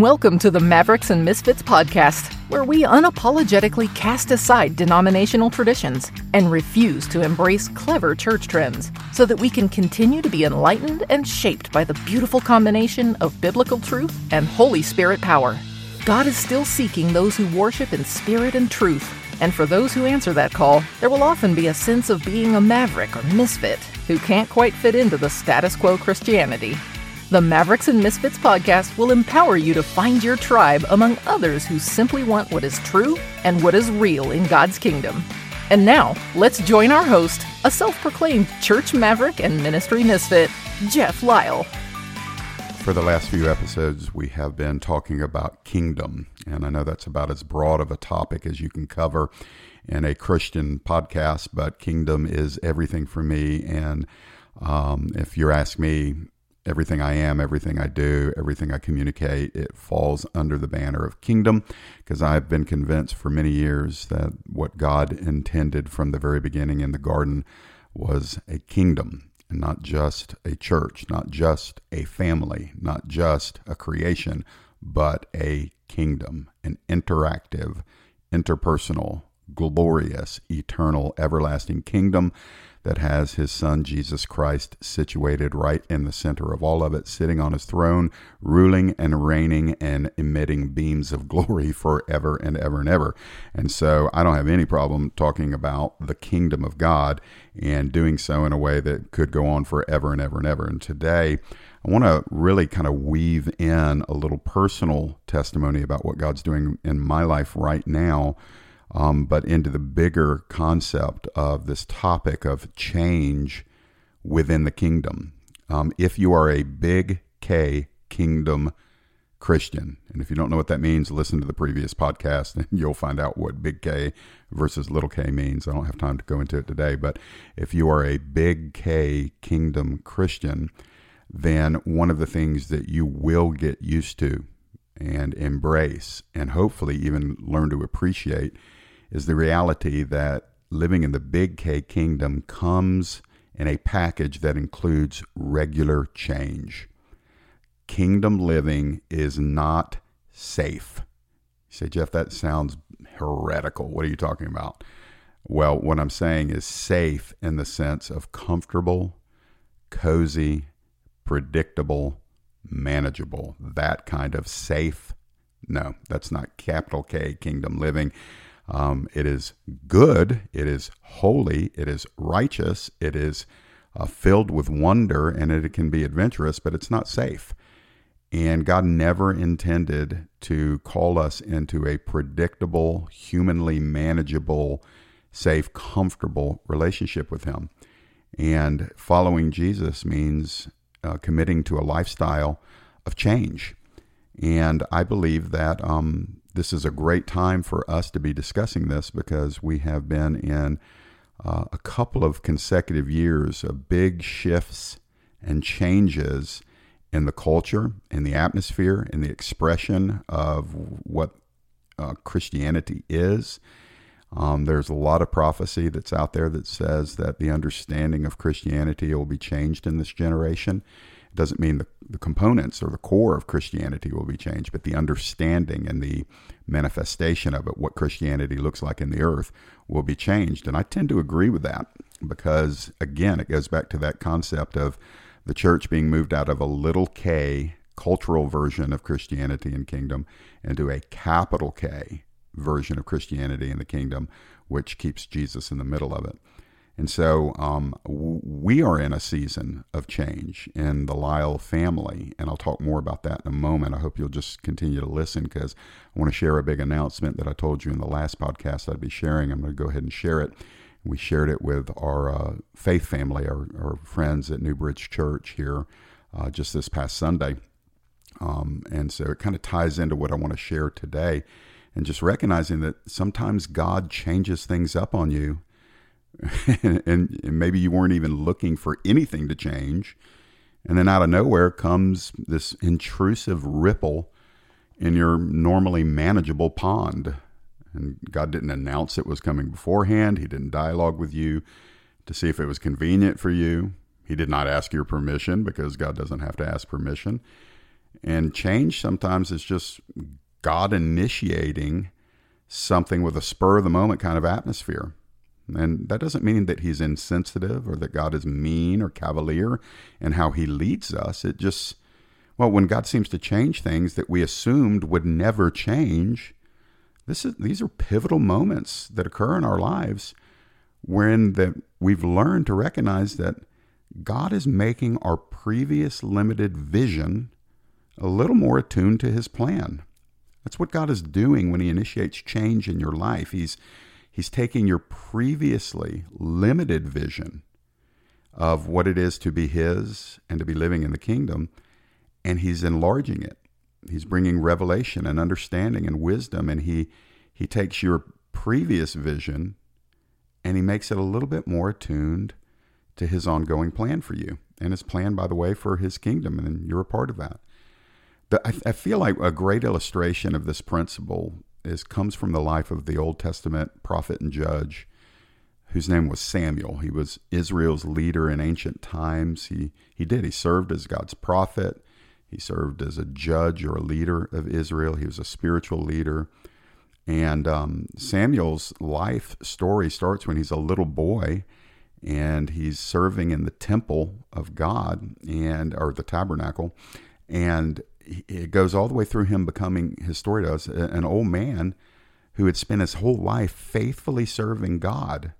Welcome to the Mavericks and Misfits podcast, where we unapologetically cast aside denominational traditions and refuse to embrace clever church trends so that we can continue to be enlightened and shaped by the beautiful combination of biblical truth and Holy Spirit power. God is still seeking those who worship in spirit and truth, and for those who answer that call, there will often be a sense of being a maverick or misfit who can't quite fit into the status quo Christianity. The Mavericks and Misfits podcast will empower you to find your tribe among others who simply want what is true and what is real in God's kingdom. And now, let's join our host, a self proclaimed church maverick and ministry misfit, Jeff Lyle. For the last few episodes, we have been talking about kingdom. And I know that's about as broad of a topic as you can cover in a Christian podcast, but kingdom is everything for me. And um, if you're asking me, everything I am, everything I do, everything I communicate, it falls under the banner of kingdom because I've been convinced for many years that what God intended from the very beginning in the garden was a kingdom and not just a church, not just a family, not just a creation, but a kingdom, an interactive, interpersonal, glorious, eternal, everlasting kingdom that has his son Jesus Christ situated right in the center of all of it, sitting on his throne, ruling and reigning and emitting beams of glory forever and ever and ever. And so I don't have any problem talking about the kingdom of God and doing so in a way that could go on forever and ever and ever. And today, I want to really kind of weave in a little personal testimony about what God's doing in my life right now um, but into the bigger concept of this topic of change within the kingdom. Um, if you are a big K kingdom Christian, and if you don't know what that means, listen to the previous podcast and you'll find out what big K versus little k means. I don't have time to go into it today, but if you are a big K kingdom Christian, then one of the things that you will get used to and embrace and hopefully even learn to appreciate is the reality that living in the big K kingdom comes in a package that includes regular change. Kingdom living is not safe. You say, Jeff, that sounds heretical. What are you talking about? Well, what I'm saying is safe in the sense of comfortable, cozy, predictable, manageable. That kind of safe. No, that's not capital K kingdom living. Um, it is good, it is holy, it is righteous, it is uh, filled with wonder, and it can be adventurous, but it's not safe. And God never intended to call us into a predictable, humanly manageable, safe, comfortable relationship with Him. And following Jesus means uh, committing to a lifestyle of change. And I believe that um, this is a great time for us to be discussing this because we have been in uh, a couple of consecutive years of big shifts and changes in the culture, in the atmosphere, in the expression of what uh, Christianity is. Um, there's a lot of prophecy that's out there that says that the understanding of Christianity will be changed in this generation. It doesn't mean the, the components or the core of Christianity will be changed, but the understanding and the manifestation of it, what Christianity looks like in the earth, will be changed. And I tend to agree with that because, again, it goes back to that concept of the church being moved out of a little k cultural version of Christianity and kingdom into a capital K version of Christianity and the kingdom, which keeps Jesus in the middle of it. And so um, we are in a season of change in the Lyle family, and I'll talk more about that in a moment. I hope you'll just continue to listen because I want to share a big announcement that I told you in the last podcast I'd be sharing. I'm going to go ahead and share it. We shared it with our uh, faith family, our, our, friends at New Bridge Church here uh, just this past Sunday. Um, and so it kind of ties into what I want to share today. And just recognizing that sometimes God changes things up on you and, and, maybe you weren't even looking for anything to change. And then out of nowhere comes this intrusive ripple in your normally manageable pond. And God didn't announce it was coming beforehand. He didn't dialogue with you to see if it was convenient for you. He did not ask your permission because God doesn't have to ask permission. And change sometimes is just God initiating something with a spur of the moment kind of atmosphere. And that doesn't mean that he's insensitive or that God is mean or cavalier in how he leads us. It just, well, when God seems to change things that we assumed would never change, this is, these are pivotal moments that occur in our lives wherein that we've learned to recognize that God is making our previous limited vision a little more attuned to his plan. That's what God is doing when he initiates change in your life. He's he's taking your previously limited vision of what it is to be his and to be living in the kingdom and he's enlarging it. He's bringing revelation and understanding and wisdom and he he takes your previous vision and he makes it a little bit more attuned to his ongoing plan for you and his plan by the way for his kingdom and you're a part of that I, feel like a great illustration of this principle is comes from the life of the Old Testament prophet and judge whose name was Samuel. He was Israel's leader in ancient times. He he did. He served as God's prophet. He served as a judge or a leader of Israel. He was a spiritual leader. And um, Samuel's life story starts when he's a little boy and he's serving in the temple of God and or the tabernacle. And it goes all the way through him becoming, his story does, an old man who had spent his whole life faithfully serving God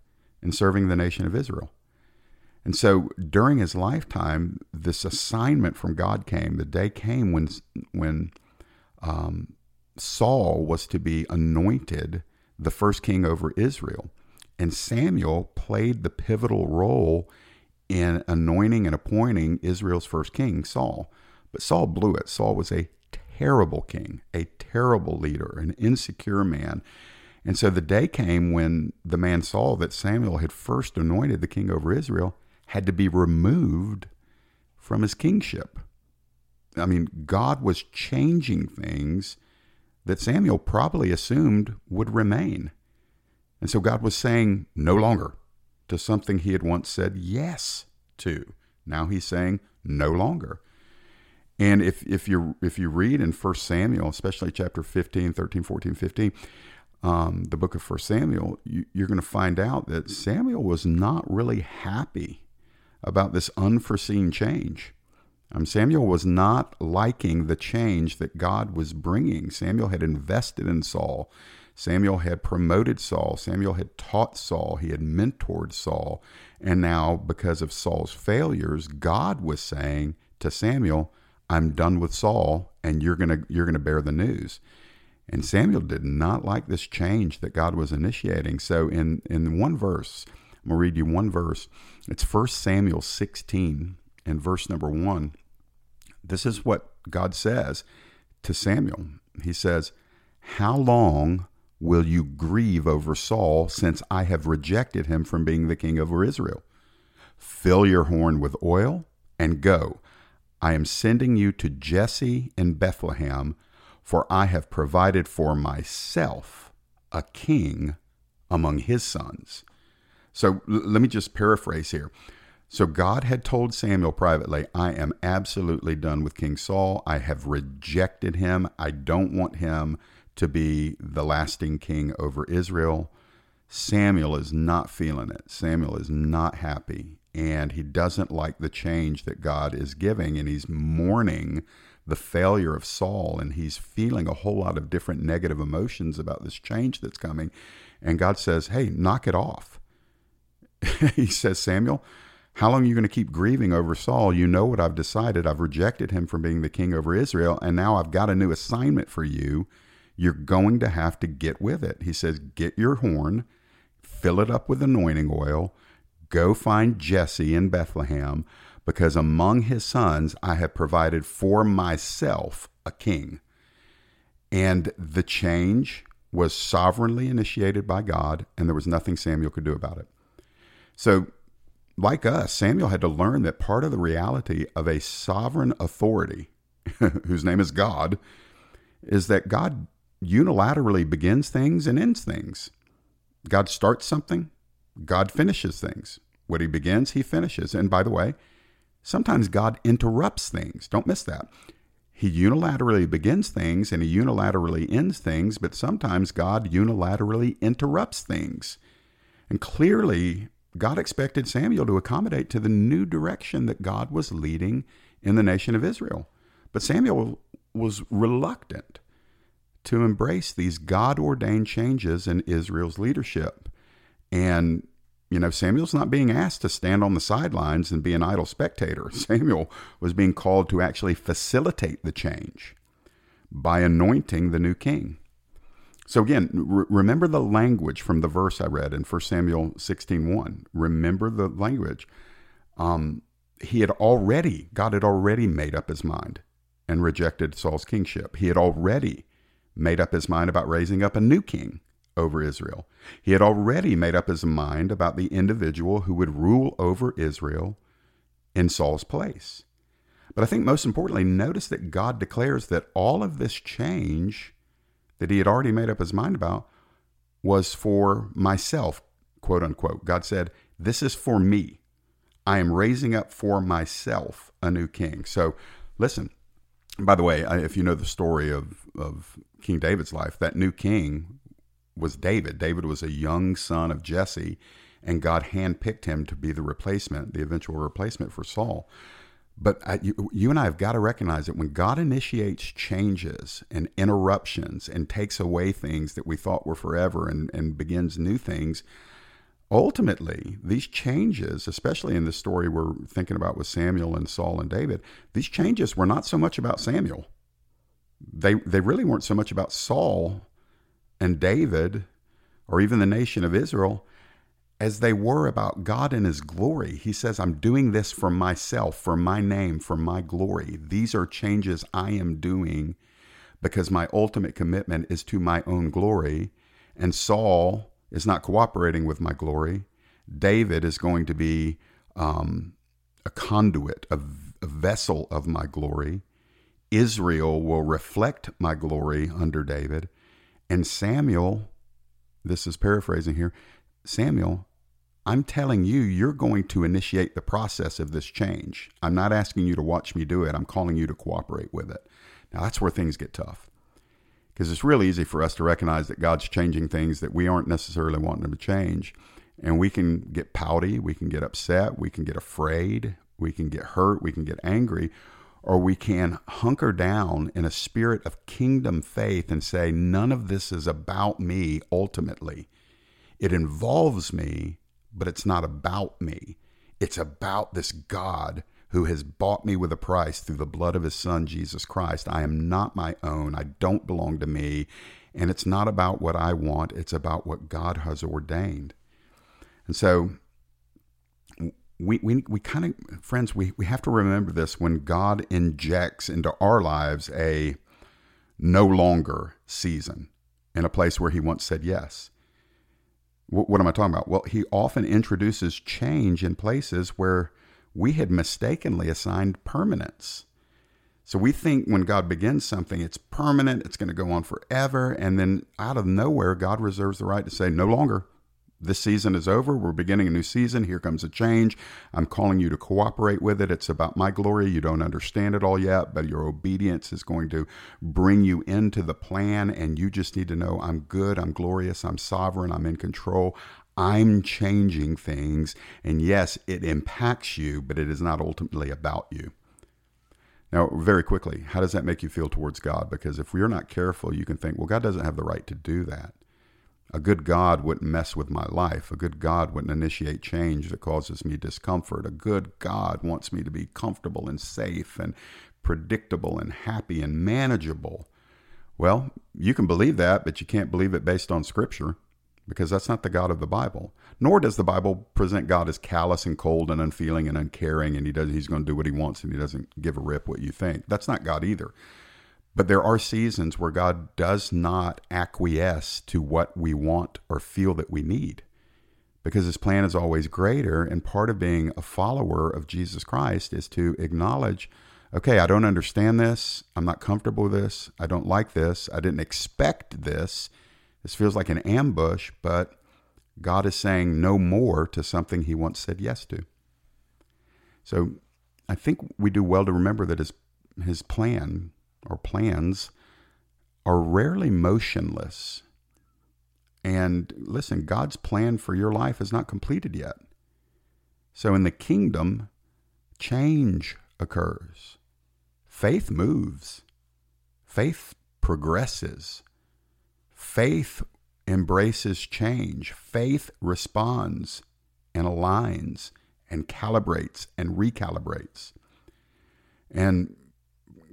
and serving the nation of Israel. And so during his lifetime, this assignment from God came. The day came when, when um, Saul was to be anointed the first king over Israel. And Samuel played the pivotal role in anointing and appointing Israel's first king, Saul. But Saul blew it. Saul was a terrible king, a terrible leader, an insecure man. And so the day came when the man Saul that Samuel had first anointed the king over Israel had to be removed from his kingship. I mean, God was changing things that Samuel probably assumed would remain. And so God was saying no longer to something he had once said yes to. Now he's saying no longer. And if, if you if you read in 1 Samuel, especially chapter 15, 13, 14, 15, um, the book of 1 Samuel, you, you're going to find out that Samuel was not really happy about this unforeseen change. Um, Samuel was not liking the change that God was bringing. Samuel had invested in Saul. Samuel had promoted Saul. Samuel had taught Saul. He had mentored Saul. And now, because of Saul's failures, God was saying to Samuel, I'm done with Saul and you're going to you're going to bear the news. And Samuel did not like this change that God was initiating. So in in one verse, I'm going to read you one verse. It's 1 Samuel 16 and verse number 1. This is what God says to Samuel. He says, "How long will you grieve over Saul since I have rejected him from being the king over Israel? Fill your horn with oil and go." I am sending you to Jesse in Bethlehem, for I have provided for myself a king among his sons. So l- let me just paraphrase here. So God had told Samuel privately, I am absolutely done with King Saul. I have rejected him. I don't want him to be the lasting king over Israel. Samuel is not feeling it. Samuel is not happy and he doesn't like the change that God is giving, and he's mourning the failure of Saul, and he's feeling a whole lot of different negative emotions about this change that's coming. And God says, Hey, knock it off. he says, Samuel, how long are you going to keep grieving over Saul? You know what I've decided. I've rejected him from being the king over Israel, and now I've got a new assignment for you. You're going to have to get with it. He says, Get your horn, fill it up with anointing oil Go find Jesse in Bethlehem, because among his sons I have provided for myself a king. And the change was sovereignly initiated by God, and there was nothing Samuel could do about it. So, like us, Samuel had to learn that part of the reality of a sovereign authority, whose name is God, is that God unilaterally begins things and ends things. God starts something, God finishes things. What he begins, he finishes. And by the way, sometimes God interrupts things. Don't miss that. He unilaterally begins things and he unilaterally ends things, but sometimes God unilaterally interrupts things. And clearly, God expected Samuel to accommodate to the new direction that God was leading in the nation of Israel. But Samuel was reluctant to embrace these God ordained changes in Israel's leadership. And, you know, Samuel's not being asked to stand on the sidelines and be an idle spectator. Samuel was being called to actually facilitate the change by anointing the new king. So again, re- remember the language from the verse I read in 1 Samuel 16:1. Remember the language. Um, he had already, God had already made up his mind and rejected Saul's kingship. He had already made up his mind about raising up a new king over Israel. He had already made up his mind about the individual who would rule over Israel in Saul's place. But I think most importantly, notice that God declares that all of this change that he had already made up his mind about was for myself, quote unquote. God said, This is for me. I am raising up for myself a new king. So listen, by the way, if you know the story of, of King David's life, that new king was David. David was a young son of Jesse, and God handpicked him to be the replacement, the eventual replacement for Saul. But I, you, you, and I have got to recognize that when God initiates changes and interruptions and takes away things that we thought were forever and, and begins new things, ultimately, these changes, especially in the story we're thinking about with Samuel and Saul and David, these changes were not so much about Samuel. They, they really weren't so much about Saul and David or even the nation of Israel as they were about God and His glory. He says, I'm doing this for myself, for my name, for my glory. These are changes I am doing because my ultimate commitment is to my own glory. And Saul is not cooperating with my glory. David is going to be um, a conduit, a, a vessel of my glory. Israel will reflect my glory under David. And Samuel, this is paraphrasing here, Samuel, I'm telling you, you're going to initiate the process of this change. I'm not asking you to watch me do it. I'm calling you to cooperate with it. Now, that's where things get tough because it's really easy for us to recognize that God's changing things that we aren't necessarily wanting to change. And we can get pouty, we can get upset, we can get afraid, we can get hurt, we can get angry, or we can hunker down in a spirit of kingdom faith and say, none of this is about me ultimately. It involves me, but it's not about me. It's about this God who has bought me with a price through the blood of his son, Jesus Christ. I am not my own. I don't belong to me. And it's not about what I want, it's about what God has ordained. And so we, we, we kind of, friends, we, we have to remember this when God injects into our lives a no longer season in a place where he once said yes. What, what am I talking about? Well, he often introduces change in places where we had mistakenly assigned permanence. So we think when God begins something, it's permanent, it's going to go on forever. And then out of nowhere, God reserves the right to say, no longer. This season is over. We're beginning a new season. Here comes a change. I'm calling you to cooperate with it. It's about my glory. You don't understand it all yet, but your obedience is going to bring you into the plan. And you just need to know I'm good, I'm glorious, I'm sovereign, I'm in control. I'm changing things. And yes, it impacts you, but it is not ultimately about you. Now, very quickly, how does that make you feel towards God? Because if we're not careful, you can think, well, God doesn't have the right to do that. A good God wouldn't mess with my life. A good God wouldn't initiate change that causes me discomfort. A good God wants me to be comfortable and safe and predictable and happy and manageable. Well, you can believe that, but you can't believe it based on Scripture because that's not the God of the Bible. Nor does the Bible present God as callous and cold and unfeeling and uncaring and he does he's going to do what he wants and he doesn't give a rip what you think. That's not God either. But there are seasons where God does not acquiesce to what we want or feel that we need because his plan is always greater. And part of being a follower of Jesus Christ is to acknowledge okay, I don't understand this. I'm not comfortable with this. I don't like this. I didn't expect this. This feels like an ambush, but God is saying no more to something he once said yes to. So I think we do well to remember that his, his plan or plans are rarely motionless. And listen, God's plan for your life is not completed yet. So in the kingdom, change occurs. Faith moves. Faith progresses. Faith embraces change. Faith responds and aligns and calibrates and recalibrates. And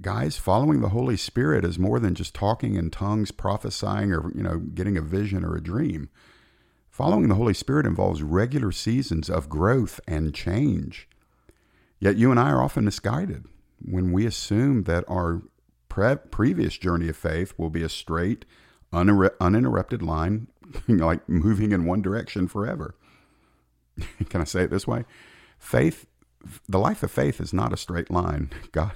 guys, following the Holy Spirit is more than just talking in tongues, prophesying, or you know, getting a vision or a dream. Following the Holy Spirit involves regular seasons of growth and change. Yet you and I are often misguided when we assume that our pre- previous journey of faith will be a straight, uninterrupted line, like moving in one direction forever. Can I say it this way? Faith, the life of faith is not a straight line. God,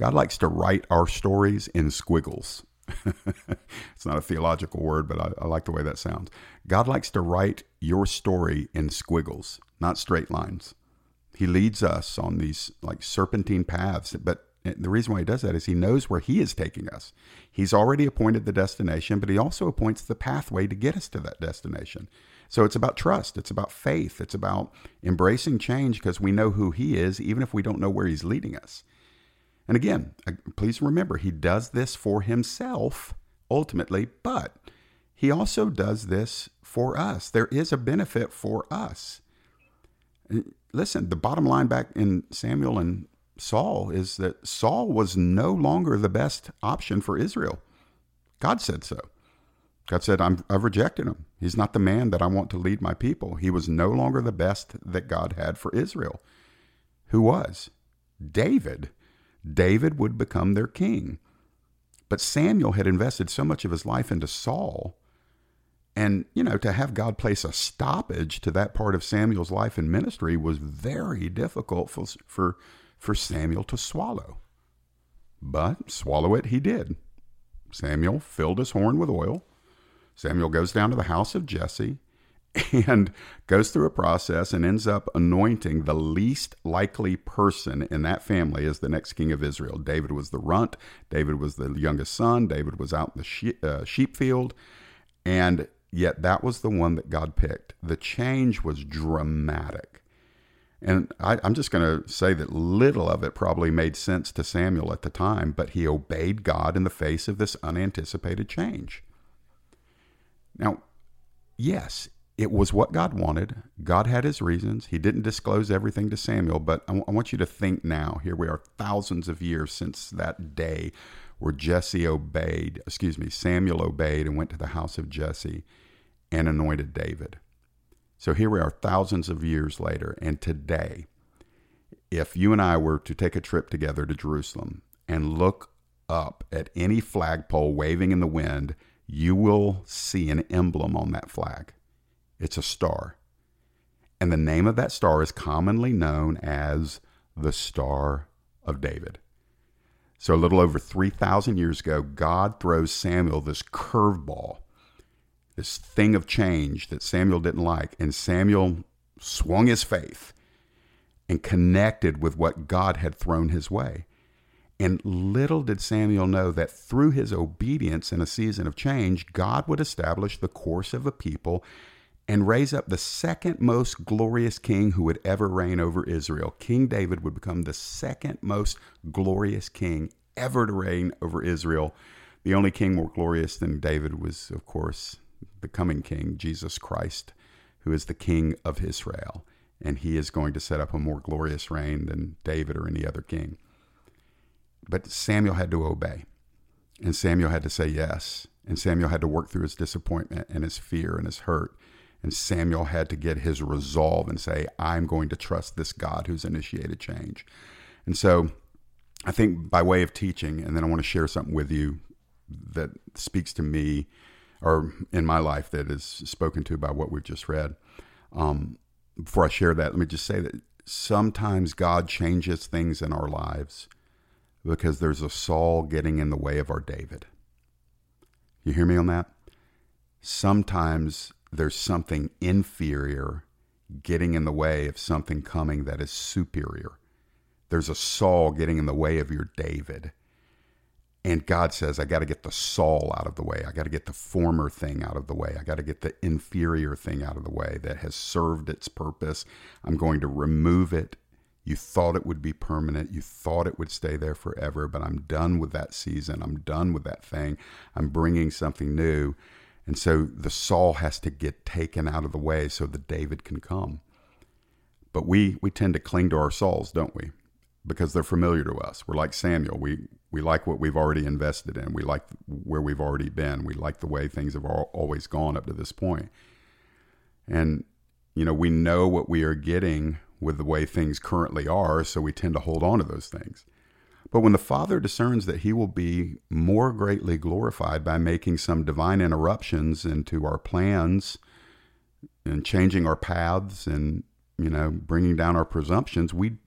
God likes to write our stories in squiggles. it's not a theological word, but I, I, like the way that sounds. God likes to write your story in squiggles, not straight lines. He leads us on these like serpentine paths, but the reason why he does that is he knows where he is taking us. He's already appointed the destination, but he also appoints the pathway to get us to that destination. So it's about trust, it's about faith, it's about embracing change because we know who he is, even if we don't know where he's leading us. And again, please remember, he does this for himself ultimately, but he also does this for us. There is a benefit for us. Listen, the bottom line back in Samuel and Saul is that Saul was no longer the best option for Israel. God said so. God said, i have rejected him. He's not the man that I want to lead my people. He was no longer the best that God had for Israel. Who was? David. David would become their king. But Samuel had invested so much of his life into Saul. And, you know, to have God place a stoppage to that part of Samuel's life and ministry was very difficult for, for, for Samuel to swallow. But swallow it he did. Samuel filled his horn with oil. Samuel goes down to the house of Jesse and goes through a process and ends up anointing the least likely person in that family as the next king of Israel. David was the runt, David was the youngest son, David was out in the sheep, uh, sheep field, and yet that was the one that God picked. The change was dramatic. And I, am just going to say that little of it probably made sense to Samuel at the time, but he obeyed God in the face of this unanticipated change. Now, yes, it was what God wanted. God had his reasons. He didn't disclose everything to Samuel, but I, w- I want you to think now. Here we are, thousands of years since that day where Jesse obeyed, excuse me, Samuel obeyed and went to the house of Jesse and anointed David. So here we are, thousands of years later, and today, if you and I were to take a trip together to Jerusalem and look up at any flagpole waving in the wind, you will see an emblem on that flag. It's a star. And the name of that star is commonly known as the Star of David. So, a little over 3,000 years ago, God throws Samuel this curveball, this thing of change that Samuel didn't like. And Samuel swung his faith and connected with what God had thrown his way. And little did Samuel know that through his obedience in a season of change, God would establish the course of a people and raise up the second most glorious king who would ever reign over Israel. King David would become the second most glorious king ever to reign over Israel. The only king more glorious than David was, of course, the coming king, Jesus Christ, who is the king of Israel. And he is going to set up a more glorious reign than David or any other king. But Samuel had to obey. And Samuel had to say yes. And Samuel had to work through his disappointment and his fear and his hurt and Samuel had to get his resolve and say, I'm going to trust this God who's initiated change. And so I think by way of teaching, and then I want to share something with you that speaks to me or in my life that is spoken to by what we've just read. Um, before I share that, let me just say that sometimes God changes things in our lives because there's a Saul getting in the way of our David. You hear me on that? Sometimes there's something inferior getting in the way of something coming that is superior. There's a Saul getting in the way of your David. And God says, I got to get the Saul out of the way. I got to get the former thing out of the way. I got to get the inferior thing out of the way that has served its purpose. I'm going to remove it. You thought it would be permanent. You thought it would stay there forever, but I'm done with that season. I'm done with that thing. I'm bringing something new. And so the Saul has to get taken out of the way so that David can come. But we, we tend to cling to our Sauls, don't we? Because they're familiar to us. We're like Samuel. We, we like what we've already invested in. We like where we've already been. We like the way things have always gone up to this point. And, you know, we know what we are getting with the way things currently are, so we tend to hold on to those things. But when the Father discerns that He will be more greatly glorified by making some divine interruptions into our plans and changing our paths and, you know, bringing down our presumptions, we,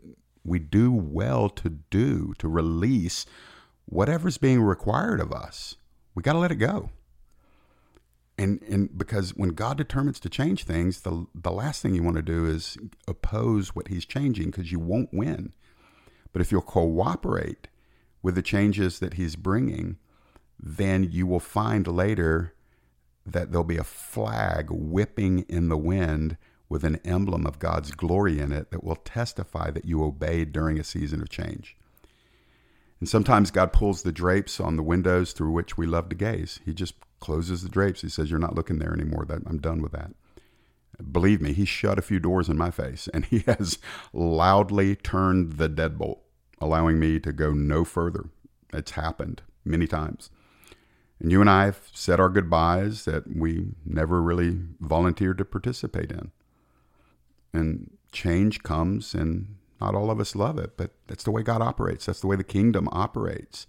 we do well to do, to release whatever's being required of us, we got to let it go. And, and because when God determines to change things, the, the last thing you want to do is oppose what he's changing because you won't win. But if you'll cooperate with the changes that he's bringing, then you will find later that there'll be a flag whipping in the wind with an emblem of God's glory in it that will testify that you obeyed during a season of change. And sometimes God pulls the drapes on the windows through which we love to gaze. He just closes the drapes. He says, You're not looking there anymore. I'm done with that. Believe me, he shut a few doors in my face and he has loudly turned the deadbolt, allowing me to go no further. It's happened many times. And you and I have said our goodbyes that we never really volunteered to participate in. And change comes and not all of us love it, but that's the way God operates. That's the way the kingdom operates.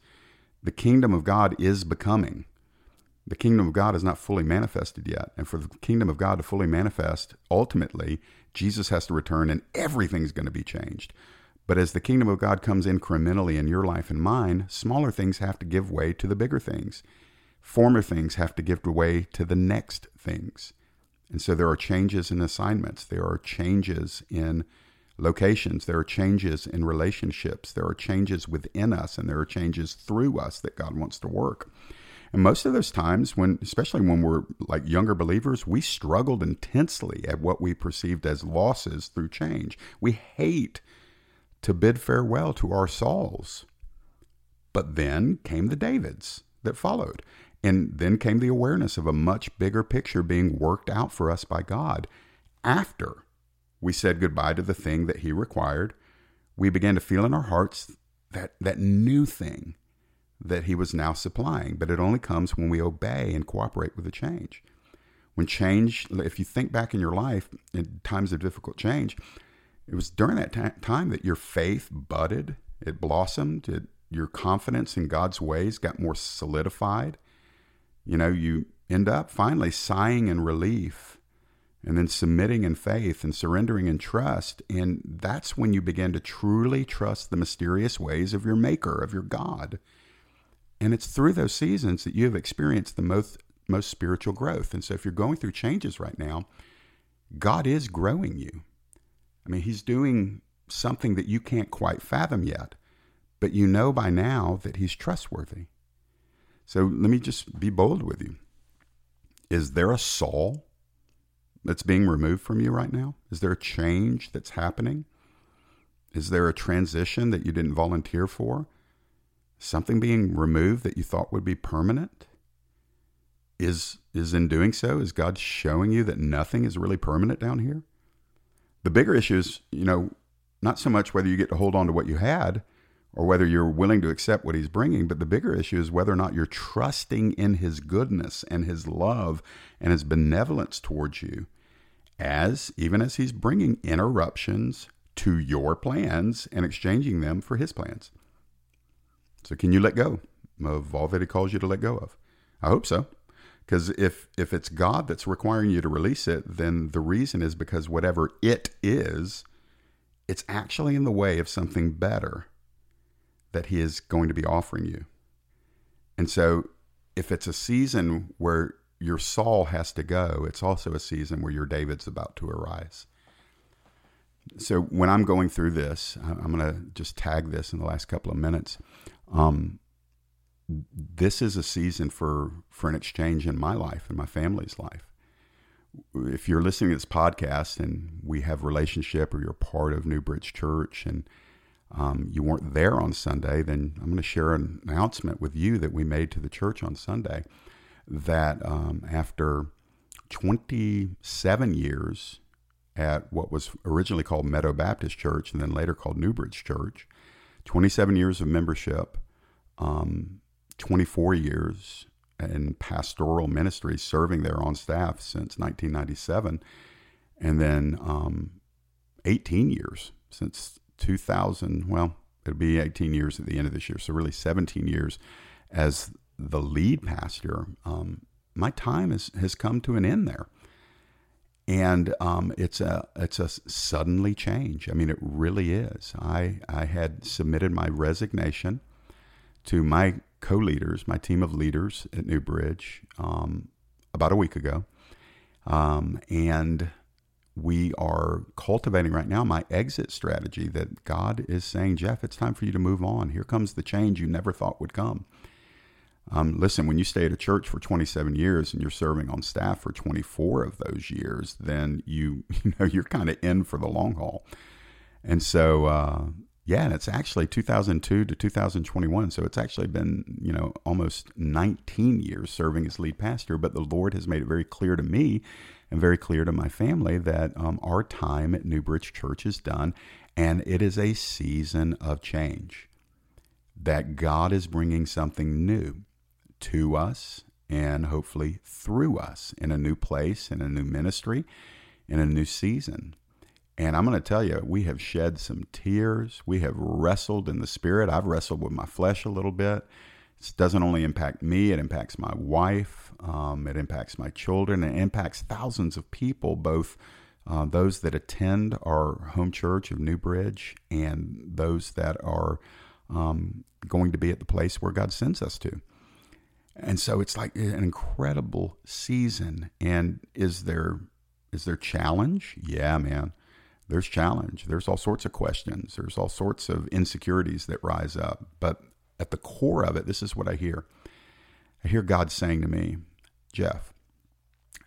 The kingdom of God is becoming. The kingdom of God is not fully manifested yet. And for the kingdom of God to fully manifest, ultimately, Jesus has to return and everything's going to be changed. But as the kingdom of God comes incrementally in your life and mine, smaller things have to give way to the bigger things. Former things have to give way to the next things. And so there are changes in assignments, there are changes in locations. There are changes in relationships. There are changes within us, and there are changes through us that God wants to work. And most of those times, when especially when we're like younger believers, we struggled intensely at what we perceived as losses through change. We hate to bid farewell to our Sauls. But then came the Davids that followed. And then came the awareness of a much bigger picture being worked out for us by God after we said goodbye to the thing that he required. We began to feel in our hearts that, that new thing that he was now supplying, but it only comes when we obey and cooperate with the change. When change, if you think back in your life in times of difficult change, it was during that t- time that your faith budded, it blossomed, it, your confidence in God's ways got more solidified. You know, you end up finally sighing in relief and then submitting in faith and surrendering in trust. And that's when you begin to truly trust the mysterious ways of your Maker, of your God. And it's through those seasons that you have experienced the most, most spiritual growth. And so if you're going through changes right now, God is growing you. I mean, He's doing something that you can't quite fathom yet, but you know by now that He's trustworthy. So let me just be bold with you. Is there a Saul that's being removed from you right now? Is there a change that's happening? Is there a transition that you didn't volunteer for? Something being removed that you thought would be permanent? Is is in doing so is God showing you that nothing is really permanent down here? The bigger issue is, you know, not so much whether you get to hold on to what you had or whether you're willing to accept what he's bringing, but the bigger issue is whether or not you're trusting in his goodness and his love and his benevolence towards you as even as he's bringing interruptions to your plans and exchanging them for his plans. So can you let go of all that he calls you to let go of? I hope so. Because if if it's God that's requiring you to release it, then the reason is because whatever it is, it's actually in the way of something better that he is going to be offering you. And so if it's a season where your Saul has to go, it's also a season where your David's about to arise. So when I'm going through this, I'm going to just tag this in the last couple of minutes. Um, this is a season for for an exchange in my life and my family's life. If you're listening to this podcast and we have relationship or you're part of New Bridge Church and um, you weren't there on Sunday, then I'm going to share an announcement with you that we made to the church on Sunday that um, after 27 years at what was originally called Meadow Baptist Church and then later called New Bridge Church, 27 years of membership, um, 24 years in pastoral ministry, serving there on staff since 1997, and then um, 18 years since 2000. Well, it'll be 18 years at the end of this year, so really 17 years as the lead pastor. Um, my time has, has come to an end there. And um, it's a it's a suddenly change. I mean, it really is. I I had submitted my resignation to my co-leaders, my team of leaders at New Bridge, um, about a week ago, um, and we are cultivating right now my exit strategy. That God is saying, Jeff, it's time for you to move on. Here comes the change you never thought would come. Um, listen, when you stay at a church for 27 years and you're serving on staff for 24 of those years, then you you know you're kind of in for the long haul. And so, uh, yeah, and it's actually 2002 to 2021. So it's actually been, you know, almost 19 years serving as lead pastor. But the Lord has made it very clear to me and very clear to my family that um, our time at Newbridge Church is done and it is a season of change. That God is bringing something new to us and hopefully through us in a new place, in a new ministry, in a new season. And I'm going to tell you, we have shed some tears. We have wrestled in the spirit. I've wrestled with my flesh a little bit. This doesn't only impact me, it impacts my wife, um, it impacts my children, it impacts thousands of people, both uh, those that attend our home church of New Bridge and those that are um, going to be at the place where God sends us to. And so it's like an incredible season. And is there is there challenge? Yeah, man there's challenge. There's all sorts of questions. There's all sorts of insecurities that rise up. But at the core of it, this is what I hear. I hear God saying to me, Jeff,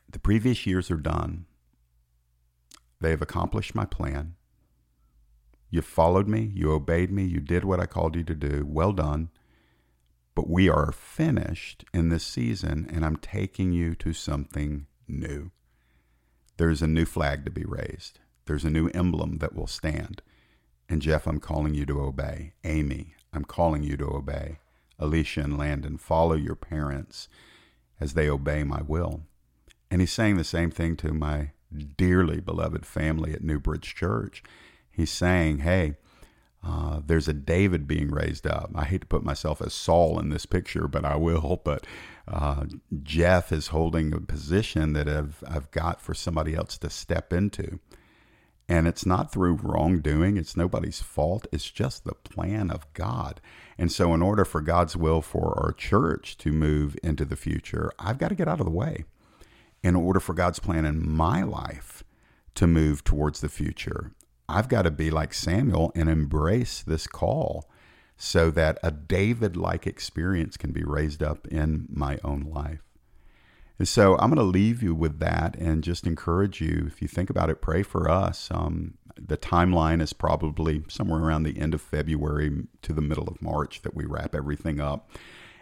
the previous years are done. They have accomplished my plan. You followed me, you obeyed me, you did what I called you to do. Well done. But we are finished in this season, and I'm taking you to something new. There's a new flag to be raised. There's a new emblem that will stand. And Jeff, I'm calling you to obey. Amy, I'm calling you to obey. Alicia and Landon, follow your parents as they obey my will. And he's saying the same thing to my dearly beloved family at Newbridge Church. He's saying, hey, uh, there's a David being raised up. I hate to put myself as Saul in this picture, but I will. But uh, Jeff is holding a position that I've, I've got for somebody else to step into. And it's not through wrongdoing, it's nobody's fault. It's just the plan of God. And so, in order for God's will for our church to move into the future, I've got to get out of the way. In order for God's plan in my life to move towards the future, I've got to be like Samuel and embrace this call so that a David like experience can be raised up in my own life. And so I'm going to leave you with that and just encourage you, if you think about it, pray for us. Um, the timeline is probably somewhere around the end of February to the middle of March that we wrap everything up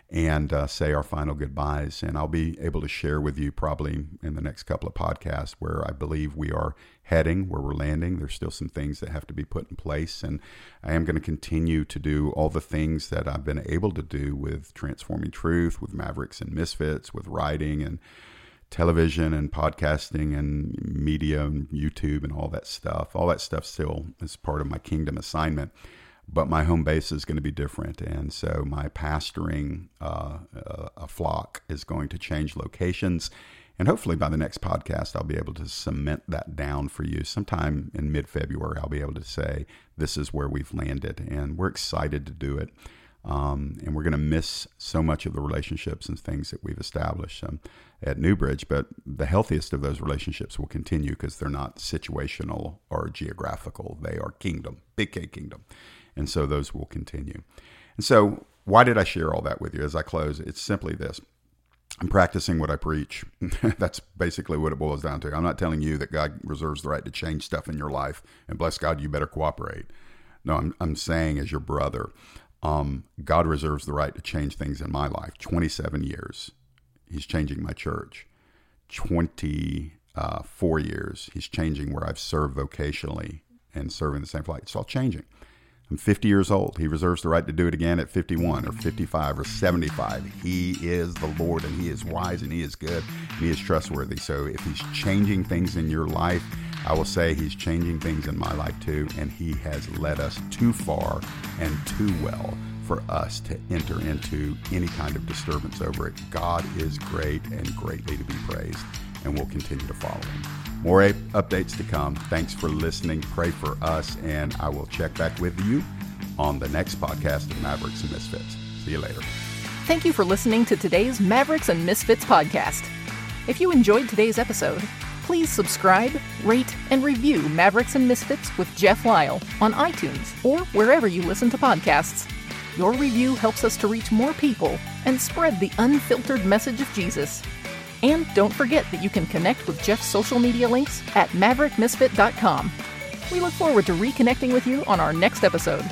and uh, say our final goodbyes. And I'll be able to share with you probably in the next couple of podcasts where I believe we are heading, where we're landing. There's still some things that have to be put in place. And I am going to continue to do all the things that I've been able to do with Transforming Truth, with Mavericks and Misfits, with writing and television and podcasting and media and YouTube and all that stuff. All that stuff still is part of my kingdom assignment but my home base is going to be different. And so my pastoring uh, uh, a flock is going to change locations. And hopefully by the next podcast, I'll be able to cement that down for you. Sometime in mid February, I'll be able to say, this is where we've landed. And we're excited to do it. Um, and we're going to miss so much of the relationships and things that we've established um, at Newbridge. But the healthiest of those relationships will continue because they're not situational or geographical. They are kingdom, big K kingdom and so those will continue. And so why did I share all that with you as I close? It's simply this. I'm practicing what I preach. That's basically what it boils down to. I'm not telling you that God reserves the right to change stuff in your life, and bless God, you better cooperate. No, I'm, I'm saying as your brother, um, God reserves the right to change things in my life. 27 years, He's changing my church. 24 years, He's changing where I've served vocationally and serving the same flight. It's all changing. I'm 50 years old. He reserves the right to do it again at 51 or 55 or 75. He is the Lord and He is wise and He is good and He is trustworthy. So if He's changing things in your life, I will say He's changing things in my life too. And He has led us too far and too well for us to enter into any kind of disturbance over it. God is great and greatly to be praised, and we'll continue to follow Him. More updates to come. Thanks for listening. Pray for us, and I will check back with you on the next podcast of Mavericks and Misfits. See you later. Thank you for listening to today's Mavericks and Misfits podcast. If you enjoyed today's episode, please subscribe, rate, and review Mavericks and Misfits with Jeff Lyle on iTunes or wherever you listen to podcasts. Your review helps us to reach more people and spread the unfiltered message of Jesus. And don't forget that you can connect with Jeff's social media links at maverickmisfit.com. We look forward to reconnecting with you on our next episode.